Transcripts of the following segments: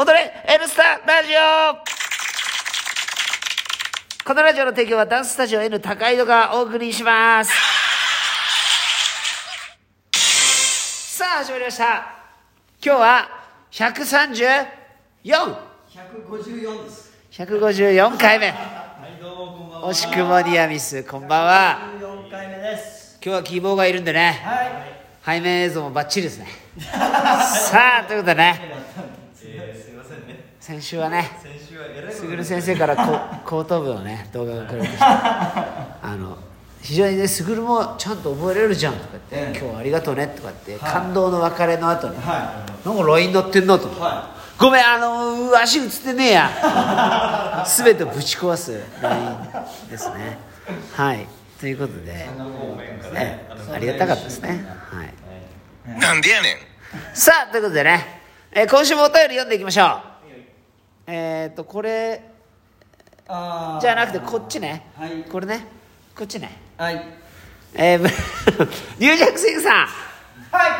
踊れ N スタラジオこのラジオの提供はダンススタジオ N 高井戸がお送りします。さあ、始まりました。今日は134、154です。154回目。はい、どうもこんばんは。惜しくもニアミス、こんばんは。14回目です。今日は希望がいるんでね、はい。背面映像もバッチリですね。さあ、ということでね。先週はね、先週はえらいすぐる先生からこ後頭 部のね動画が送られてきてあの非常にねすぐるもちゃんと覚えれるじゃんとか言って、ええ。今日はありがとうねとかって、はい。感動の別れの後に、はなんか LINE 乗ってんのとはごめんあのー足映ってねえや。全てをぶち壊す。LINE ですね。はい。ということで、ええありがたかったですね。はい。なんでやねん。さあということでね、えー今週もお便り読んでいきましょうえっ、とこれじゃなくてこっちね、はい。これね。こっちね。はい。えー、ブニュージャックシングさんはい、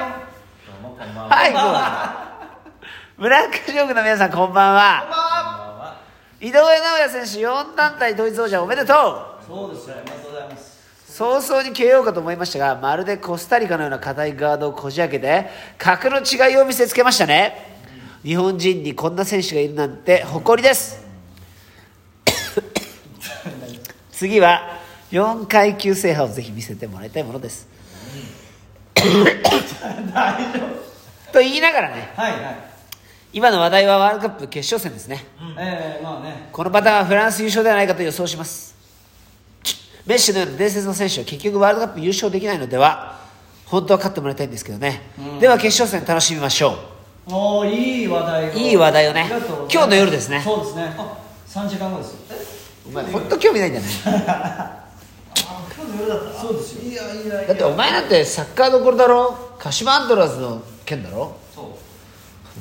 こんばんは。はいブラックジョークの皆さんこんばんは。井上尚弥選手4団体統一王者おめでとう。そうですよ。ありがとうございます。早々に KO かと思いましたがまるでコスタリカのような硬いガードをこじ開けて格の違いを見せつけましたね日本人にこんな選手がいるなんて誇りです。次は4階級制覇をぜひ見せてもらいたいものです。と言いながらねはいはい。今の話題はワールドカップ決勝戦ですね。えー、まあね。このパターンはフランス優勝ではないかと予想します。メッシのような伝説の選手は結局ワールドカップ優勝できないのでは本当は勝ってもらいたいんですけどね、では決勝戦楽しみましょうおー、いい話題を。いい話題をね。今日の夜ですね。そうですね。あ、3時間後です。お前本当興味ないんだねそうですよ。いやいやだってお前なんてサッカーどころだろ？鹿島アントラーズの県だろ？そう。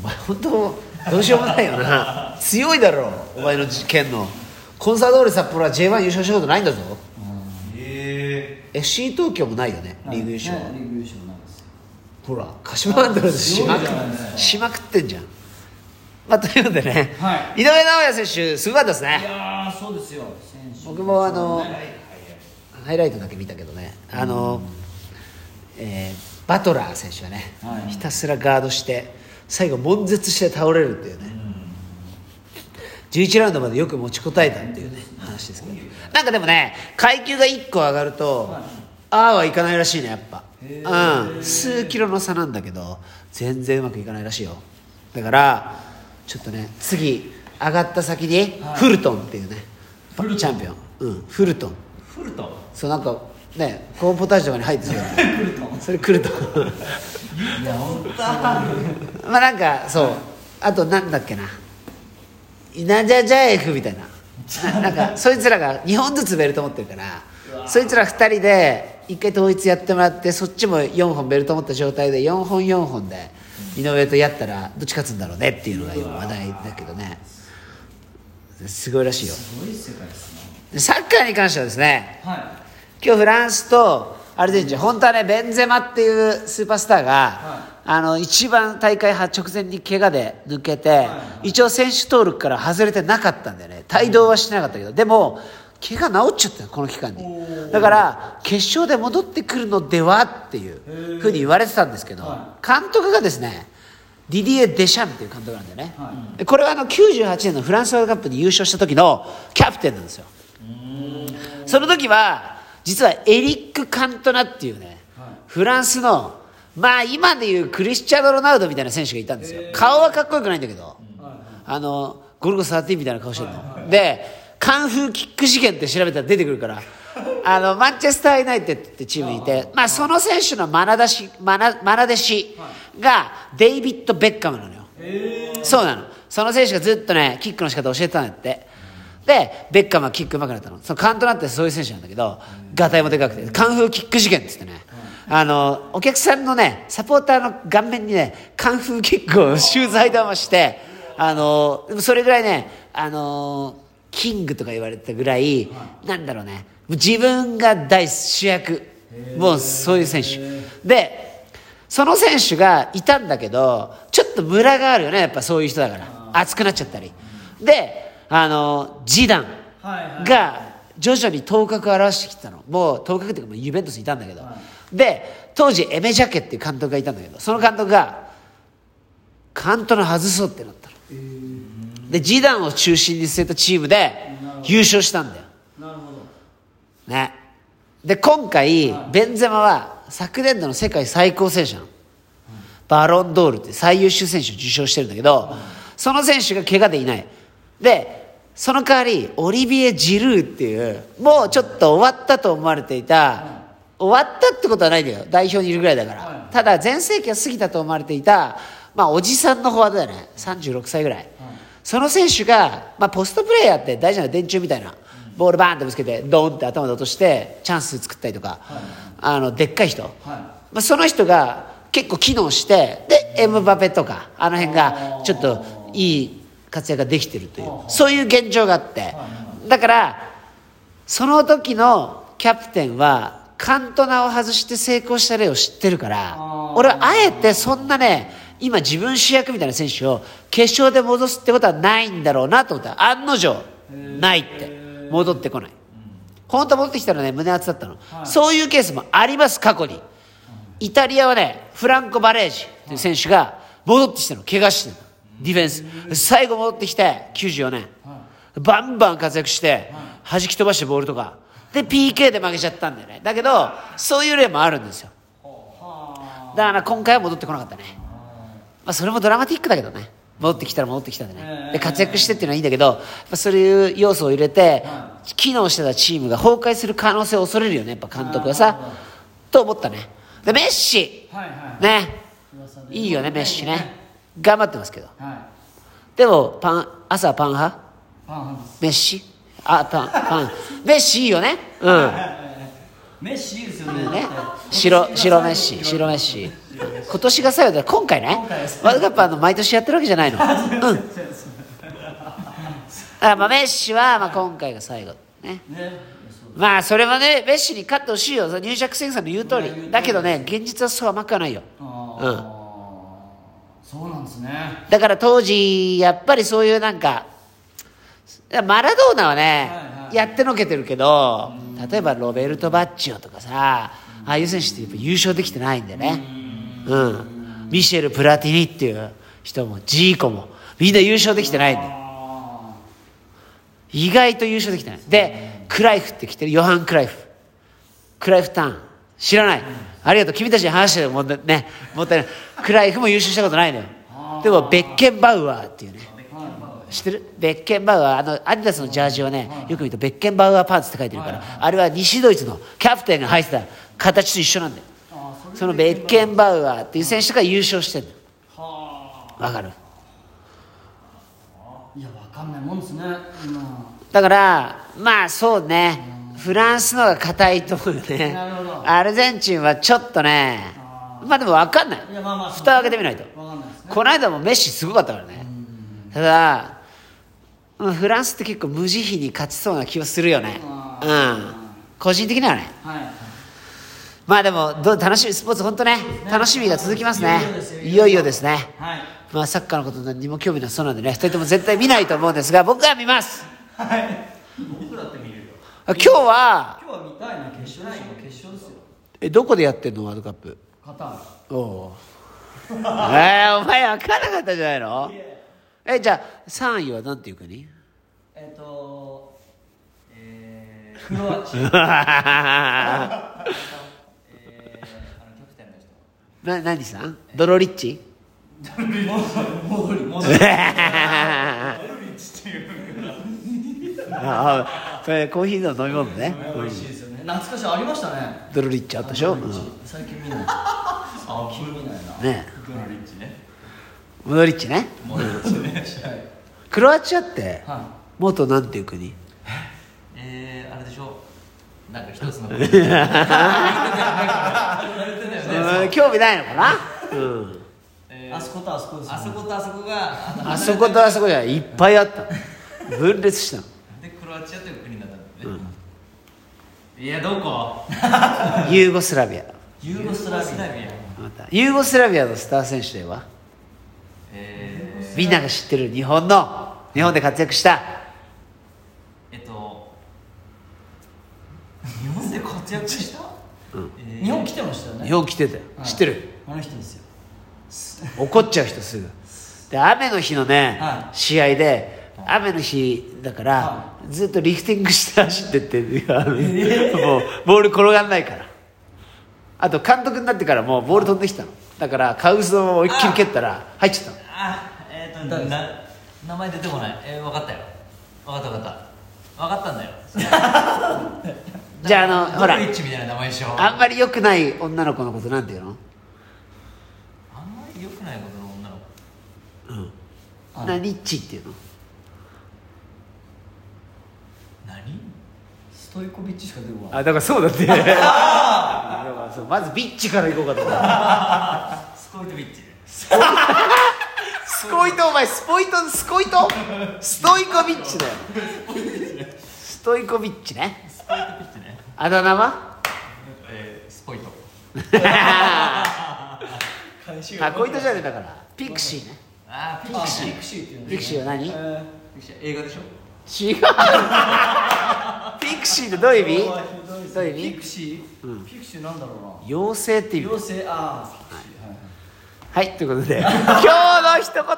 お前本当どうしようもないよな。強いだろお前の県の。コンサドーレ札幌は J1 優勝したことないんだぞ。え FC 東京もないよねえリーグ優勝、ねリーグ優勝。ほら。鹿島アントラーズしまくしまくってんじゃん。まあということでね、はい。井上尚弥選手すごかったですいねやー、そうですよ。僕もあのねハイライトだけ見たけどね。あの、えーバトラー選手がね、はい。ひたすらガードして最後悶絶して倒れるっていうね、11ラウンドまでよく持ちこたえたっていうね話ですけど。なんかでもね階級が1個上がると、ああはいかないらしいねやっぱ。うん。数キロの差なんだけど全然うまくいかないらしいよ。だからちょっとね次上がった先にフルトンっていうね、チャンピオン、うん、フルトン。フルト。そうなんかねコーンポタージュとかに入ってるよ。ねそれ来ると。いや、本当。まあなんかそう。あとなんだっけな。イナジャジャエフみたいな。ななんかそいつらが2本ずつベルト持ってるからそいつら2人で1回統一やってもらってそっちも4本ベルト持った状態で4本4本で井上とやったらどっち勝つんだろうねっていうのが今話題だけどね。すごいらしいよ。すごい世界ですね。でサッカーに関してはですねは今日フランスとアルゼンチン本当はねベンゼマっていうスーパースターが、はあの一番大会直前に怪我で抜けて、一応選手登録から外れてなかったんだよね。帯同はしてなかったけどでも怪我治っちゃったよこの期間に。だから決勝で戻ってくるのではっていうふうに言われてたんですけど、は監督がですねディディエ・デシャンっていう監督なんだよね、はでこれはあの98年のフランスワールドカップに優勝した時のキャプテンなんですよ。その時は実はエリック・カントナっていうね、フランスのまあ今でいうクリスチャーノ・ロナウドみたいな選手がいたんですよ。顔はかっこよくないんだけど、あのゴルゴ13みたいな顔してるの。でカンフーキック事件って調べたら出てくるから あのマンチェスター・ユナイテッドってチームにいてまあ、その選手の愛弟子愛愛弟子がデイビッド・ベッカムなのよ。そうなの。その選手がずっとねキックの仕方教えてたんだって。でベッカムはキック上手くなったの。そのカントナってそういう選手なんだけどガタイもでかくてカンフーキック事件っつってね。あのお客さんのねサポーターの顔面にねカンフーキックを シューズ履いたまましてあのそれぐらいねあのキングとか言われてたぐらい、なんだろうね。自分が大主役。もうそういう選手。でその選手がいたんだけどちょっとムラがあるよね。やっぱそういう人だから。熱くなっちゃったり。であのジダンが徐々に頭角を現してきてたの。もう頭角っていうかもうユベントスにいたんだけど、で当時エメ・ジャケっていう監督がいたんだけどその監督がカントナ外そうってなったのでジダンを中心に据えたチームで優勝したんだよ。なるほど。ね。で今回ベンゼマは昨年度の世界最高選手なの。バロンドールって最優秀選手を受賞してるんだけどその選手が怪我でいない。でその代わりオリビエ・ジルーっていうもうちょっと終わったと思われていた終わったってことはないんだよ。代表にいるぐらいだから。ただ全盛期は過ぎたと思われていたまあおじさんのフォワードだよね36歳ぐらいその選手が、まあ、ポストプレーヤーって大事な電柱みたいなボールバーンってぶつけてドーンって頭で落としてチャンス作ったりとか、あのでっかい人、まあ、その人が結構機能してでエムバペとかあの辺がちょっといい活躍ができてるというそういう現状があって。だからその時のキャプテンはカントナを外して成功した例を知ってるから俺はあえてそんなね今自分主役みたいな選手を決勝で戻すってことはないんだろうなと思った。案の定ないって。戻ってこない。本当は戻ってきたらね胸熱だったの、そういうケースもあります過去に。イタリアはねフランコ・バレージという選手が戻ってきたの。怪我してるの。ディフェンス。最後戻ってきて94年。バンバン活躍して弾き飛ばしてボールとか。で PK で負けちゃったんだよね。だけどそういう例もあるんですよ。だから今回は戻ってこなかったねまあそれもドラマティックだけどね。戻ってきたら戻ってきたんでね。で活躍してっていうのはいいんだけどやっぱそういう要素を入れて機能してたチームが崩壊する可能性を恐れるよね。やっぱ監督はさ。と思ったね。でメッシ。はいはい。ね。いいよねメッシね。頑張ってますけど。はい。でもパン朝はパン派？パンメッシ？あパンパン。メッシいいよね。うんメッシいいですよね。ね。白白メッシ白メッシ。今年が最後だ今回ね。ワールドカップあの毎年やってるわけじゃないの。うん。あまあメッシはまあ今回が最後ね。ね。まあそれはねメッシに勝ってほしいよ。入着戦さんの言う通り。だけどね現実はそう甘くはないよ。あうん。あそうなんですね。だから当時やっぱりそういうなんかマラドーナはね、やってのけてるけど例えばロベルト・バッチオとかさああいう選手ってやっぱ優勝できてないんだよね。うん。ミシェル・プラティニっていう人もジーコもみんな優勝できてないんだよ。あ意外と優勝できてない。でクライフって来てる。ヨハン・クライフ。クライフターン。知らない。ありがとう。君たちに話してるもんね。もったいない。クライフも優勝したことないのよ。でもベッケンバウアーっていうね知ってる？ベッケンバウアー。あのアディダスのジャージをねよく見るとベッケンバウアーパンツって書いてるから。あれは西ドイツのキャプテンが履いてた形と一緒なんだよ。あそのベッケンバウアーっていう選手が優勝してるはわかる。あいやわかんないもんですね今。だからまあそうね。フランスの方が硬いと思うよね。アルゼンチンはちょっとね。あまあでも分かんない。いやまあまあ。蓋を開けてみないと。この間もメッシすごかったからね。ただうんフランスって結構無慈悲に勝ちそうな気はするよね。うん。個人的にはね。はい。まあでもどう楽しみスポーツ本当ね。楽しみが続きますね。いよいよですね。はい。まあサッカーのこと何にも興味なさそうなんでね2人とも絶対見ないと思うんですが僕は見ます。はい。僕だって見るよ今日は？今日は見たいな決勝ですよ。決勝ですよえどこでやってんのワールドカップ？カタール。おおえー、お前分からなかったじゃないの？えじゃあ3位は何ていう国？えっ、とえー、クロアチア えー、あのキャプテンの人。な何さん？ドロリッチ？戻 り戻りああそれコーヒーの飲み物ね、美味しいですよね。懐かしいありましたね。ドロリッチあったでしょ、うん最近見ない。あ気に見ないな。ね。ドロリッチねモドリッチね。モドリッチね。はいクロアチアっては元なんていう国？えー、あれでしょ。なんか一つの うん興味ないのかな、う。ん、えいあそことあそこですあそことあそこがああそことあそこじゃいっぱいあった。分裂したの。でクロアチアという国になったんだよね、いやどこ？ユーゴスラビア。ユーゴスラビア。ユーゴスラビア。のスター選手ではえみんなが知ってる日本の日本で活躍した。えっと日本で活躍した、うん。えー。日本来てましたよね。日本来てたよ。はい。知ってる？あの人ですよ。怒っちゃう人すぐ。で雨の日のね、は試合で雨の日だから、はずっとリフティングして走ってってもうボール転がんないから。あと監督になってからもうボール飛んできたのだからカウスを思いっきり蹴ったら入っちゃったの。あえっ、と誰ですな名前出てこない。えー、分かったよ。分かった分かった。分かったんだよ。じゃああのほら。ッチみたいな名前でしょ。あんまり良くない女の子のことなんていうの？あんまり良くないことの女の子。あなリッチっていうの何ストイコビッチしか出てこないあだからそうだって。だからそうまずビッチから行こうかと。思ったスコイトビッチスコイトお前スポイトスコイトストイコビッチだよストイコビッチね。スコイトビッチね。あだ名は？えー、スポイト。返しあコイトじゃねえだから。ピクシーね。あーピあクシー。ピクシーっていうのピクシーは何？えーピクシー。映画でしょ？違う。ピクシーってどういう意味？どういう意味？ピクシー、ピクシーなんだろう妖精って意味。な妖精ああはいはい。はいということで今日の一言。サ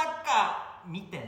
ッカー見て